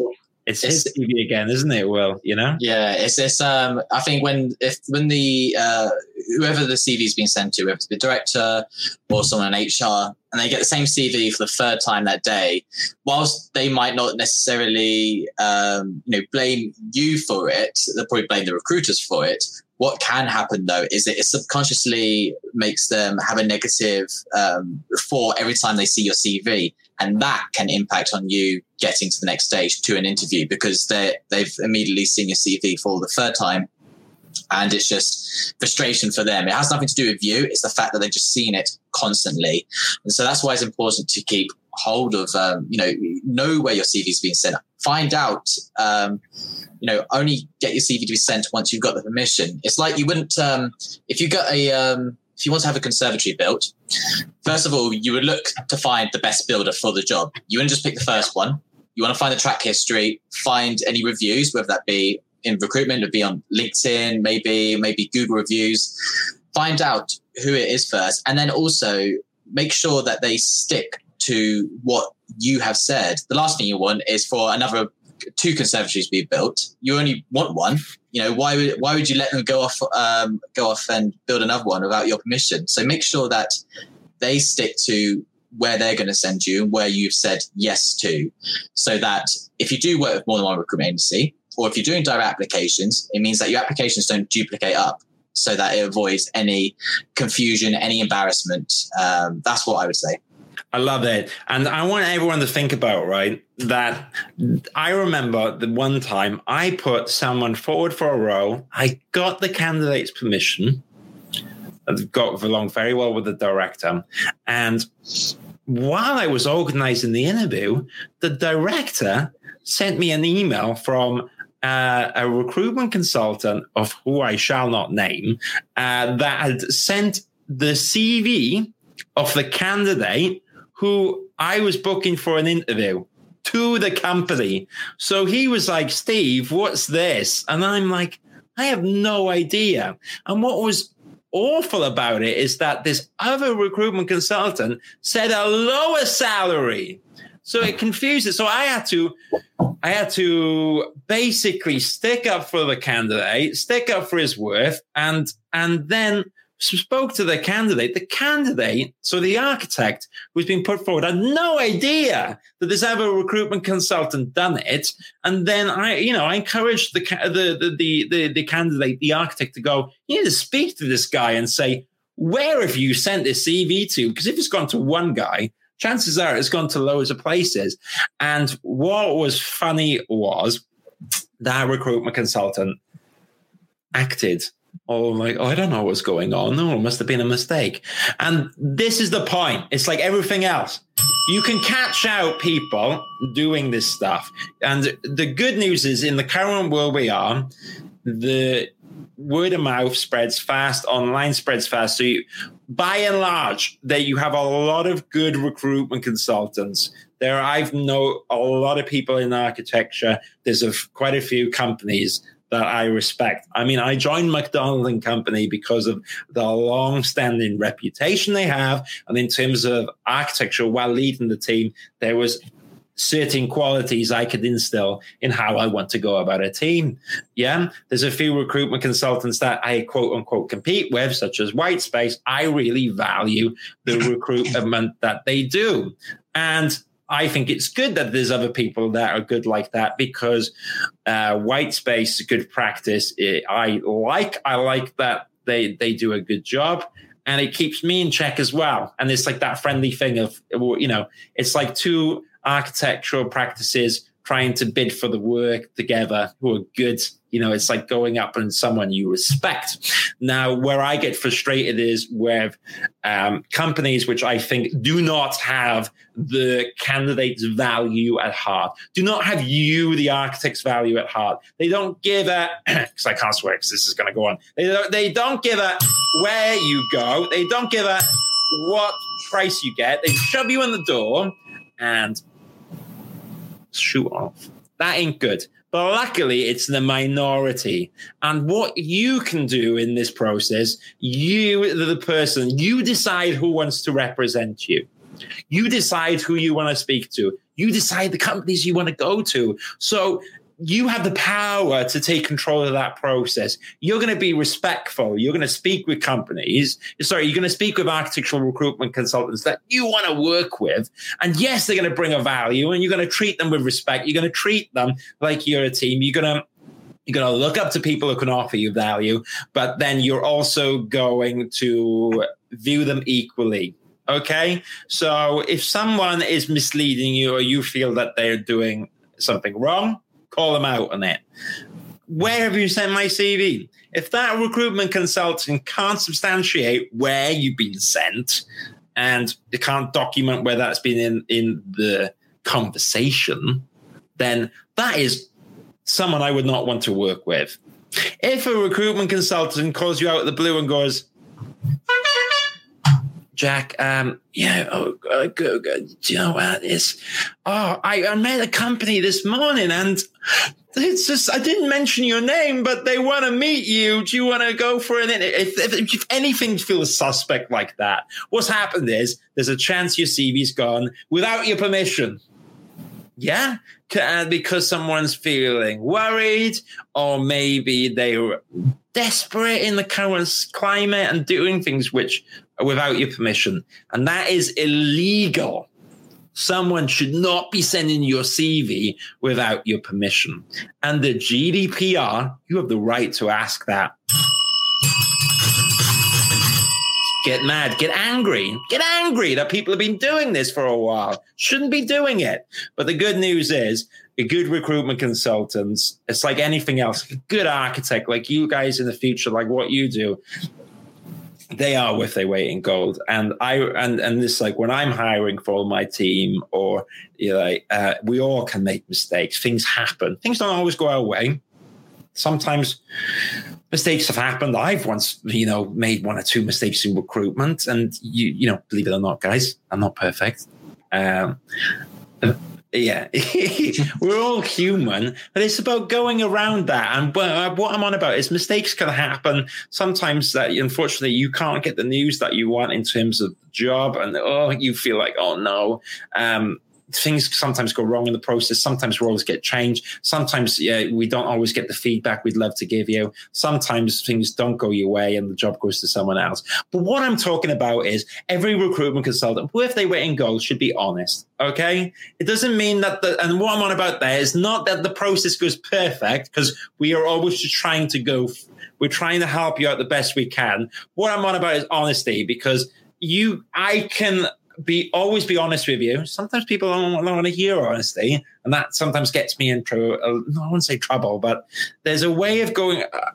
it's, it's his CV again, isn't it? Well, you know. Yeah, it's it's. Um, I think when if when the uh, whoever the CV has been sent to, whether it's the director or someone in HR, and they get the same CV for the third time that day, whilst they might not necessarily um, you know blame you for it, they'll probably blame the recruiters for it. What can happen though is that it subconsciously makes them have a negative um, for every time they see your CV, and that can impact on you getting to the next stage to an interview because they they've immediately seen your CV for the third time and it's just frustration for them. It has nothing to do with you. It's the fact that they've just seen it constantly. And so that's why it's important to keep hold of, um, you know, know where your CV is being sent. Find out, um, you know, only get your CV to be sent once you've got the permission. It's like you wouldn't, um, if you got a, um, if you want to have a conservatory built, first of all, you would look to find the best builder for the job. You wouldn't just pick the first one. You want to find the track history, find any reviews, whether that be in recruitment, it'd be on LinkedIn, maybe, maybe Google reviews. Find out who it is first. And then also make sure that they stick to what you have said. The last thing you want is for another two conservatories to be built. You only want one. You know why would why would you let them go off um, go off and build another one without your permission? So make sure that they stick to where they're going to send you and where you've said yes to, so that if you do work with more than one recruitment agency, or if you're doing direct applications, it means that your applications don't duplicate up so that it avoids any confusion, any embarrassment. Um, that's what I would say. I love it. And I want everyone to think about, right, that I remember the one time I put someone forward for a role, I got the candidate's permission, I got along very well with the director. And while I was organizing the interview, the director sent me an email from uh, a recruitment consultant of who I shall not name uh, that had sent the CV of the candidate who I was booking for an interview to the company. So he was like, Steve, what's this? And I'm like, I have no idea. And what was awful about it is that this other recruitment consultant said a lower salary. So it confused it. So I had to, I had to basically stick up for the candidate, stick up for his worth, and and then spoke to the candidate. The candidate, so the architect who's been put forward, had no idea that this other recruitment consultant done it. And then I, you know, I encouraged the the the the, the candidate, the architect, to go. You need to speak to this guy and say, where have you sent this CV to? Because if it's gone to one guy, chances are it's gone to loads of places. And what was funny was that recruitment consultant acted Oh, like, oh, I don't know what's going on. No, it must have been a mistake. And this is the point. It's like everything else. You can catch out people doing this stuff. And the good news is, in the current world we are, the word of mouth spreads fast, online spreads fast. So, you, by and large, that you have a lot of good recruitment consultants. There, I've know a lot of people in architecture. There's a, quite a few companies that I respect. I mean, I joined McDonald and Company because of the long-standing reputation they have, and in terms of architecture, while leading the team, there was certain qualities I could instill in how I want to go about a team. Yeah, there's a few recruitment consultants that I quote unquote compete with, such as Whitespace. I really value the (coughs) recruitment that they do. And I think it's good that there's other people that are good like that because uh, Whitespace is good practice. It, I like I like that they they do a good job and it keeps me in check as well. And it's like that friendly thing of you know it's like two architectural practices trying to bid for the work together who are good. You know, it's like going up and someone you respect. Now, where I get frustrated is with um, companies which I think do not have the candidate's value at heart, do not have you, the architect's value at heart. They don't give a, (clears throat) because I can't swear because this is going to go on. They don't, they don't give a where you go. They don't give a what price you get. They shove you in the door and shoot off. That ain't good. But luckily, it's the minority. And what you can do in this process, you, the person, you decide who wants to represent you. You decide who you want to speak to. You decide the companies you want to go to. So you have the power to take control of that process. You're going to be respectful. You're going to speak with companies. Sorry, you're going to speak with architectural recruitment consultants that you want to work with. And yes, they're going to bring a value and you're going to treat them with respect. You're going to treat them like you're a team. You're going to you're going to look up to people who can offer you value, but then you're also going to view them equally. Okay. So if someone is misleading you or you feel that they're doing something wrong, call them out on it. Where have you sent my CV? If that recruitment consultant can't substantiate where you've been sent and you can't document where that's been in, in the conversation, then that is someone I would not want to work with. If a recruitment consultant calls you out of the blue and goes, Jack, um, yeah, oh, uh, go, go, do you know what it's? Oh, I, I met a company this morning and it's just, I didn't mention your name, but they want to meet you. Do you want to go for an, if, if, if anything feels suspect like that, what's happened is there's a chance your CV's gone without your permission. Yeah, uh, because someone's feeling worried, or maybe they're desperate in the current climate and doing things which without your permission. And that is illegal. Someone should not be sending your CV without your permission. And the GDPR, you have the right to ask that. Get mad, get angry, get angry that people have been doing this for a while. Shouldn't be doing it. But the good news is, a good recruitment consultants, it's like anything else, a good architect like you guys in the future, like what you do, they are worth their weight in gold. And I and and this like when I'm hiring for my team, or you know, like uh, we all can make mistakes. Things happen. Things don't always go our way. sometimes mistakes have happened. I've once, you know, made one or two mistakes in recruitment, and you, you know, believe it or not, guys, I'm not perfect. Um, yeah, (laughs) we're all human, but it's about going around that. And what I'm on about is mistakes can happen. Sometimes that unfortunately you can't get the news that you want in terms of the job, and oh, you feel like oh no. Um, things sometimes go wrong in the process. Sometimes roles get changed. Sometimes yeah, we don't always get the feedback we'd love to give you. Sometimes things don't go your way and the job goes to someone else. But what I'm talking about is every recruitment consultant, if they were in goals, should be honest. Okay. It doesn't mean that the, and what I'm on about there is not that the process goes perfect because we are always just trying to go, we're trying to help you out the best we can. What I'm on about is honesty because you, I can be always be honest with you. Sometimes people don't, don't want to hear honesty, and that sometimes gets me into uh, I won't say trouble, but there's a way of going. Uh,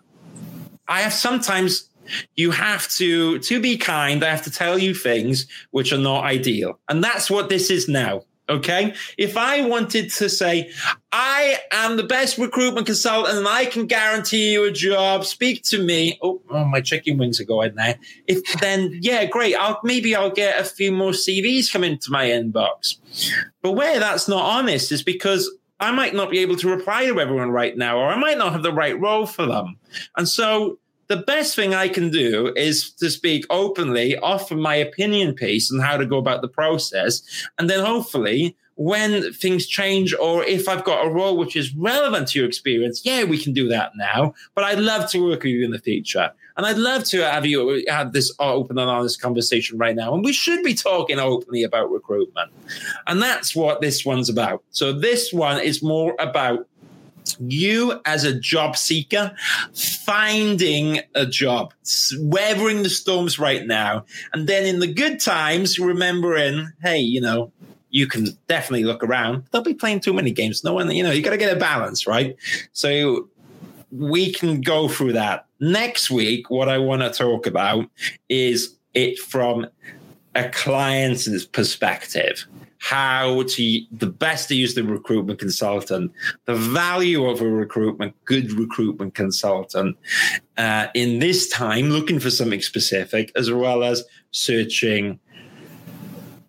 I have sometimes you have to to be kind. I have to tell you things which are not ideal, and that's what this is now. Okay. If I wanted to say, I am the best recruitment consultant and I can guarantee you a job, speak to me. Oh, oh my chicken wings are going there. If then, yeah, great. I'll maybe I'll get a few more CVs come into my inbox. But where that's not honest is because I might not be able to reply to everyone right now, or I might not have the right role for them. And so the best thing I can do is to speak openly, offer my opinion piece on how to go about the process. And then hopefully, when things change, or if I've got a role which is relevant to your experience, yeah, we can do that now. But I'd love to work with you in the future. And I'd love to have you have this open and honest conversation right now. And we should be talking openly about recruitment. And that's what this one's about. So this one is more about you as a job seeker finding a job, weathering the storms right now, and then in the good times, remembering, hey, you know, you can definitely look around. They'll be playing too many games. No one, you know, you got to get a balance, right? So we can go through that. Next week, what I want to talk about is it from a client's perspective how to the best to use the recruitment consultant, the value of a recruitment, good recruitment consultant uh, in this time, looking for something specific, as well as searching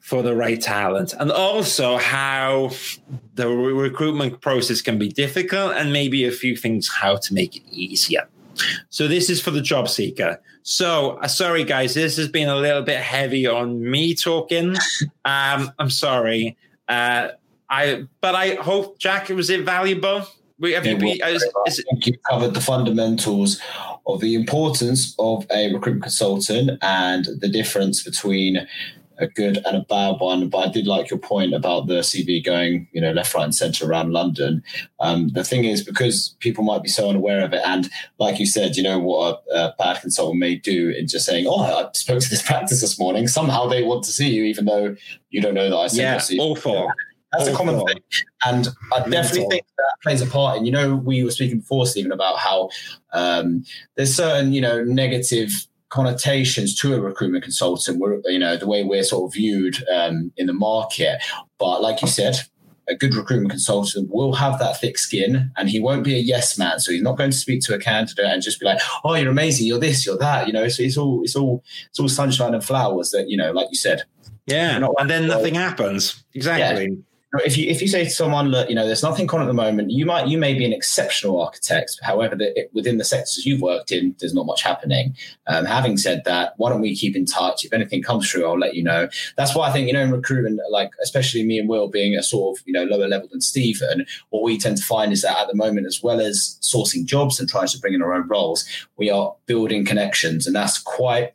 for the right talent, and also how the recruitment process can be difficult, and maybe a few things how to make it easier. So this is for the job seeker. So uh, sorry, guys, this has been a little bit heavy on me talking. (laughs) Um, I'm sorry. Uh, I but I hope Jack it was it valuable. We have you, be, is, is it, I think you covered the fundamentals of the importance of a recruitment consultant and the difference between a good and a bad one. But I did like your point about the CV going, you know, left, right, and centre around London. Um, the thing is, because people might be so unaware of it, and like you said, you know what a, a, bad consultant may do in just saying, "Oh, I spoke to this (laughs) practice this morning." Somehow they want to see you, even though you don't know that I sent yeah, awful. That's awful. a common thing, and I Mental. definitely think that plays a part. And you know, we were speaking before, Stephen, about how um, there's certain, you know, negative connotations to a recruitment consultant. We're, you know, the way we're sort of viewed um, in the market. But like you said, a good recruitment consultant will have that thick skin and he won't be a yes man. So he's not going to speak to a candidate and just be like, Oh, you're amazing. You're this, you're that, you know, so it's all, it's all, it's all sunshine and flowers that, you know, like you said. Yeah. And then nothing happens. Exactly. Yeah if you if you say to someone that you know there's nothing on at the moment, you might you may be an exceptional architect. However, the, it, within the sectors you've worked in, there's not much happening. Um, having said that, why don't we keep in touch? If anything comes through, I'll let you know. That's why I think you know in recruitment, like especially me and Will being a sort of you know lower level than Stephen, what we tend to find is that at the moment, as well as sourcing jobs and trying to bring in our own roles, we are building connections, and that's quite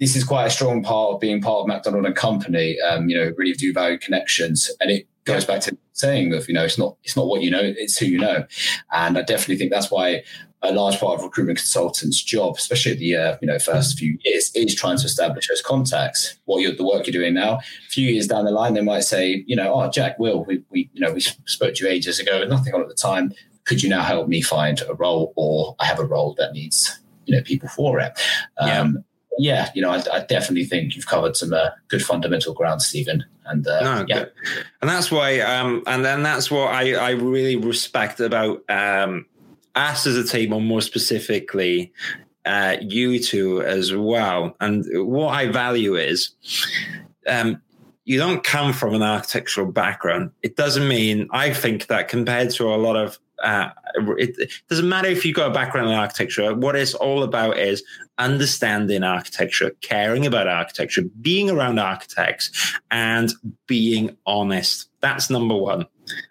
this is quite a strong part of being part of McDonald and Company. Um, you know, really do value connections, and it goes back to saying of you know it's not it's not what you know it's who you know. And i definitely think that's why a large part of recruitment consultants job especially at the uh, you know first few years is trying to establish those contacts. What you're the work you're doing now a few years down the line they might say you know oh jack will we, we you know we spoke to you ages ago and nothing on at the time. Could you now help me find a role or i have a role that needs you know people for it? Um, yeah yeah, you know, I, I, definitely think you've covered some uh, good fundamental ground, Stephen. And uh, no, yeah, and that's why, um, and then that's what I, I really respect about um, us as a team, or more specifically, uh, you two as well. And what I value is um, you don't come from an architectural background. It doesn't mean, I think that compared to a lot of uh, it, it, doesn't matter if you've got a background in architecture. What it's all about is understanding architecture, caring about architecture, being around architects, and being honest. That's number one.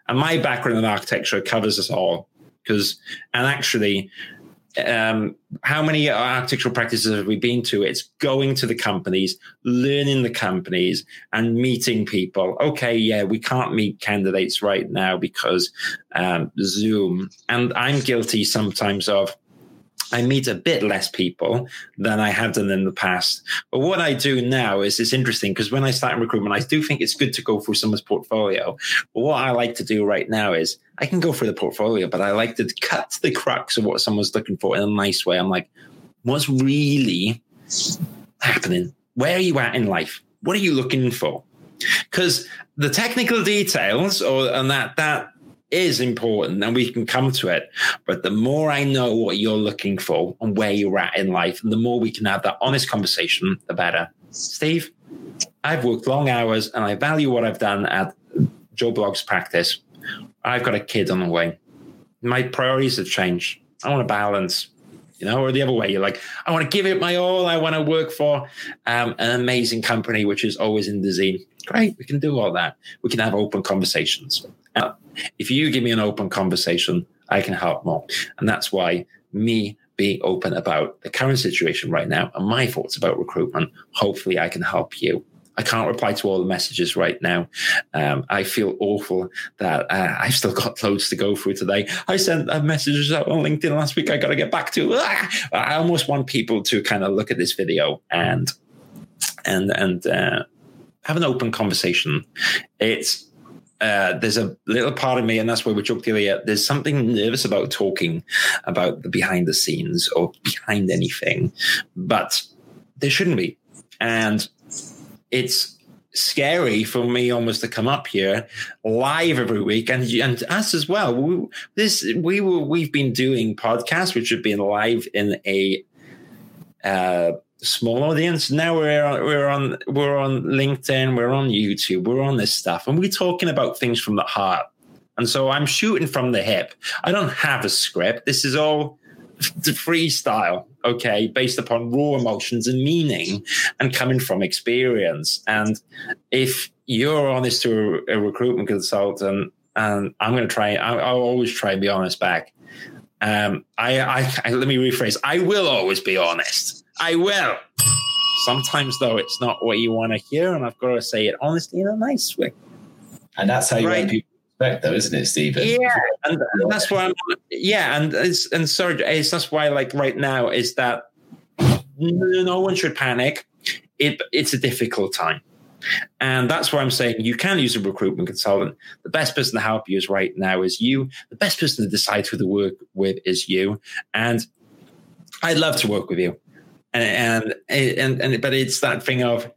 And my background in architecture covers us all because, and actually, um, how many architectural practices have we been to? It's going to the companies, learning the companies, and meeting people. Okay, yeah, we can't meet candidates right now because um, Zoom, and I'm guilty sometimes of I meet a bit less people than I have done in the past. But what I do now is it's interesting because when I start in recruitment, I do think it's good to go through someone's portfolio. But what I like to do right now is I can go through the portfolio, but I like to cut the crux of what someone's looking for in a nice way. I'm like, what's really happening? Where are you at in life? What are you looking for? Because the technical details or and that that is important and we can come to it. But the more I know what you're looking for and where you're at in life, and the more we can have that honest conversation, the better. Steve, I've worked long hours and I value what I've done at Joe Bloggs practice. I've got a kid on the way. My priorities have changed. I want to balance, you know, or the other way. You're like, I want to give it my all. I want to work for um, an amazing company, which is always in the zine. Great, we can do all that. We can have open conversations. Uh, if you give me an open conversation, I can help more. And that's why me being open about the current situation right now and my thoughts about recruitment, hopefully I can help you. I can't reply to all the messages right now. Um, I feel awful that uh, I've still got loads to go through today. I sent a messages out on LinkedIn last week. I got to get back to. Ah! I almost want people to kind of look at this video and and and uh, have an open conversation. It's uh, there's a little part of me, and that's where we joked earlier. There's something nervous about talking about the behind the scenes or behind anything, but there shouldn't be. And it's scary for me almost to come up here live every week and and us as well we, this we were we've been doing podcasts which have been live in a uh, small audience. Now we're on, we're on we're on LinkedIn, we're on YouTube, we're on this stuff, and we're talking about things from the heart. And so I'm shooting from the hip. I don't have a script. This is all freestyle, okay, based upon raw emotions and meaning, and coming from experience. And if you're honest to a, a recruitment consultant, and I'm going to try, I, I'll always try and be honest back. Um, I, I, I, let me rephrase. I will always be honest I will. Sometimes, though, it's not what you want to hear, and I've got to say it honestly in a nice way. And that's how you right. want people respect, though, isn't it, Stephen? Yeah, and, and that's why I'm. Yeah, and it's, and sorry, it's that's why, like right now, is that no one should panic. It it's a difficult time. And that's why I'm saying you can use a recruitment consultant. The best person to help you is right now is you. The best person to decide who to work with is you. And I'd love to work with you and and and, and but it's that thing of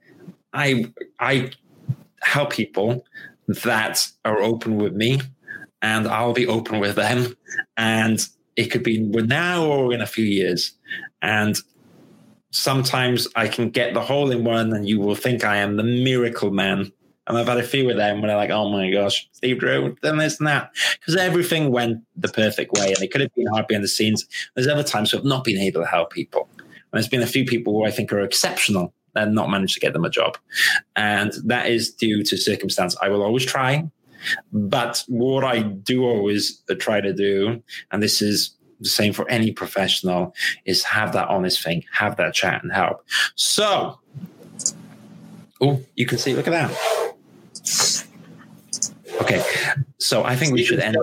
I I help people that are open with me, and I'll be open with them, and it could be now or in a few years, and sometimes I can get the hole in one, and you will think I am the miracle man. And I've had a few with them where they're like, oh my gosh, Steve Drew, done this and that. Because everything went the perfect way. And it could have been hard behind the scenes. There's other times where I've not been able to help people there's been a few people who I think are exceptional and not managed to get them a job. And that is due to circumstance. I will always try. But what I do always try to do, and this is the same for any professional, is have that honest thing, have that chat and help. So, oh, you can see, look at that. Okay, so I think we should end.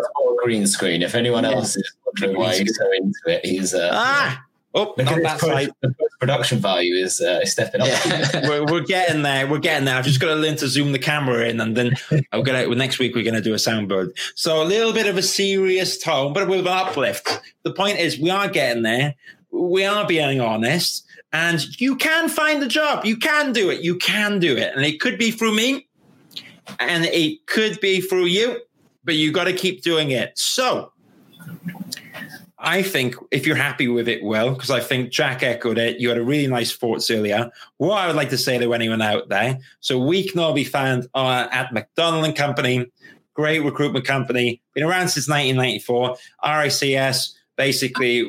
Green screen. If anyone else is wondering why he's so into it, he's uh, ah Oh, not that side. The production value is, uh, stepping up. Yeah. (laughs) we're, we're getting there. We're getting there. I've just got to learn to zoom the camera in, and then I'm gonna. Next week we're gonna do a soundboard. So a little bit of a serious tone, but with an uplift. The point is, we are getting there. We are being honest, and you can find the job. You can do it. You can do it, and it could be through me, and it could be through you, but you got to keep doing it. So I think if you're happy with it, well, because I think Jack echoed it, you had a really nice thoughts earlier. What I would like to say to anyone out there, so we can all be found uh, at McDonald and Company, great recruitment company, been around since 1994, RICS, basically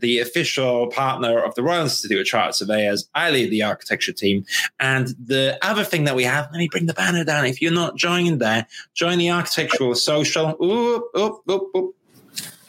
the official partner of the Royal Institute of Chartered Surveyors. I lead the architecture team. And the other thing that we have, let me bring the banner down. If you're not joining there, join the architectural social.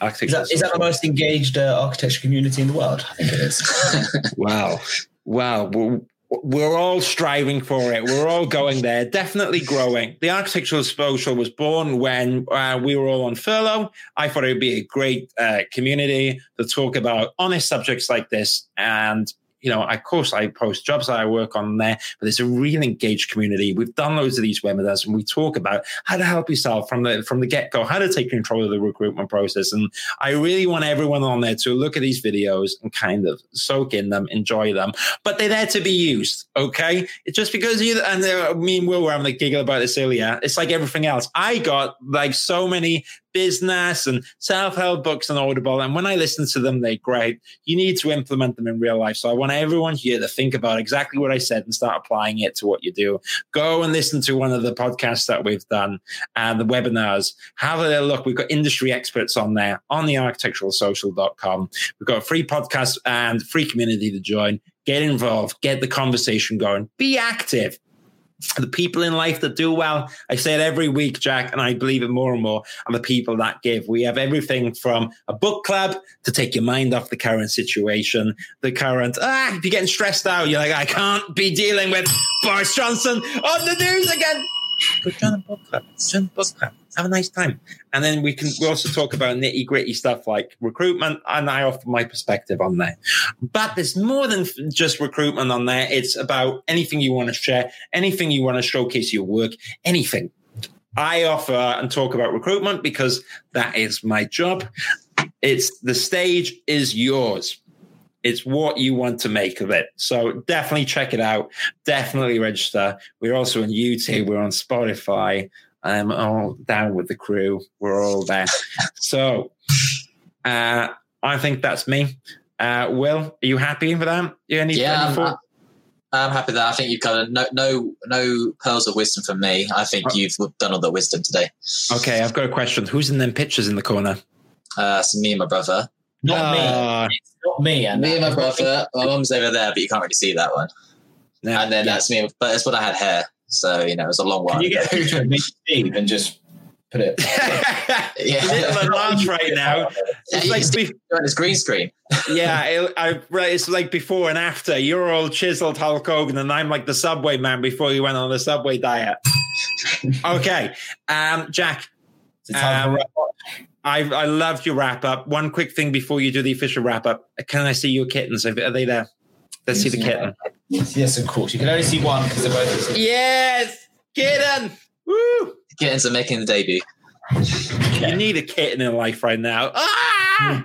Is that, is that the most engaged uh, architecture community in the world? I think it is. (laughs) wow. Wow. We're, we're all striving for it. We're all going there. Definitely growing. The Architectural Social was born when uh, we were all on furlough. I thought it would be a great uh, community to talk about honest subjects like this and you know, of course, I post jobs that I work on there, but it's a really engaged community. We've done loads of these webinars, and we talk about how to help yourself from the from the get go, how to take control of the recruitment process. And I really want everyone on there to look at these videos and kind of soak in them, enjoy them. But they're there to be used. Okay, it's just because you and uh, me and Will were having a giggle about this earlier. It's like everything else. I got like so many business and self-help books on Audible. And when I listen to them, they're great. You need to implement them in real life. So I want everyone here to think about exactly what I said and start applying it to what you do. Go and listen to one of the podcasts that we've done and the webinars. Have a look. We've got industry experts on there on the architecturalsocial.com. We've got a free podcast and free community to join. Get involved, get the conversation going, be active the people in life that do well, I say it every week, Jack, and I believe it more and more, are the people that give. We have everything from a book club to take your mind off the current situation, the current, ah, if you're getting stressed out, you're like, I can't be dealing with Boris Johnson on the news again. Join a book club. Join book club. Have a nice time. And then we can we also talk about nitty gritty stuff like recruitment, and I offer my perspective on that. But there's more than just recruitment on there. It's about anything you want to share, anything you want to showcase your work, anything. I offer and talk about recruitment because that is my job. It's the stage is yours. It's what you want to make of it. So definitely check it out. Definitely register. We're also on YouTube. We're on Spotify. I'm all down with the crew. We're all there. so uh, I think that's me. Uh, Will, are you happy with that? You any, yeah, any I'm, I'm, happy that I think you've got no no no pearls of wisdom from me. I think you've done all the wisdom today. Okay, I've got a question. Who's in them pictures in the corner? Uh, so me and my brother. Not uh, me. It's not me. And me and my brother. My mum's over there, but you can't really see that one. No, and then yeah. that's me. But it's when I had hair. So, you know, it was a long while. Can you get a picture of me Steve and just put it? (laughs) (laughs) yeah. It's launch right now. It's yeah, like be- on his green screen. (laughs) yeah, it, I, it's like before and after. You're all chiseled Hulk Hogan, and I'm like the Subway man before you went on the Subway diet. okay, um, Jack. Um, I, I loved your wrap up. One quick thing before you do the official wrap up. Can I see your kittens? Are they there? Let's see the kitten. Yes, yes, of course. You can only see one because they're both. Yes, kitten. Woo! Kittens are making the debut. You need a kitten in life right now. Ah!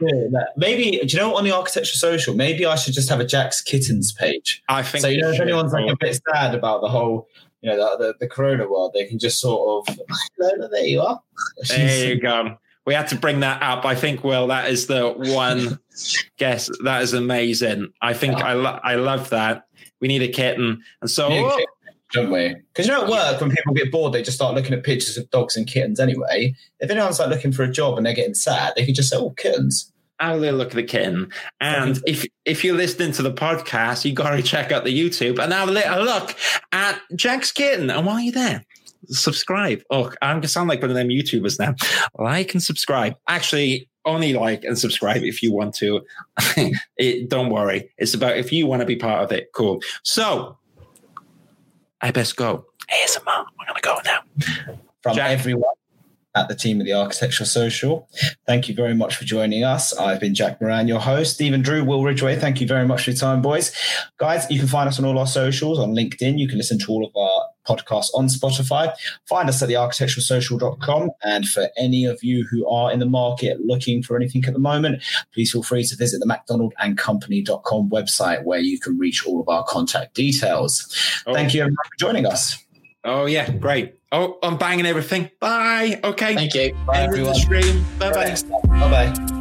Maybe do you know what on the architecture social? Maybe I should just have a Jack's kittens page. I think so. You know, if anyone's like a bit sad about the whole you know the, the, the corona world, they can just sort of there you are. There you go we had to bring that up. I think, Will, that is the one (laughs) guess. That is amazing. I think I lo- I love that. We need a kitten, and so kitten, don't we? Because you know, at work when people get bored, they just start looking at pictures of dogs and kittens. Anyway, if anyone's like looking for a job and they're getting sad, they can just say, "Oh, kittens." I'll look at the kitten. And if if you're listening to the podcast, you got to check out the YouTube and have a little look at Jack's kitten. And while you're there, subscribe. Oh, I'm gonna sound like one of them YouTubers now. Like and subscribe. Actually, only like and subscribe if you want to. (laughs) it, don't worry. It's about if you want to be part of it. Cool. So I best go. ASMR. We're gonna go now. From Jack. everyone at the team of the Architectural Social. Thank you very much for joining us. I've been Jack Moran, your host. Stephen Drew, Will Ridgway, thank you very much for your time, boys. Guys, you can find us on all our socials on LinkedIn. You can listen to all of our podcasts on Spotify. Find us at thearchitecturalsocial.com. And for any of you who are in the market looking for anything at the moment, please feel free to visit the McDonaldandcompany.com website where you can reach all of our contact details. Oh. Thank you for joining us. Oh, yeah, great. Oh, I'm banging everything. Bye. Okay. Thank you. Bye, everyone. Bye bye. Bye bye.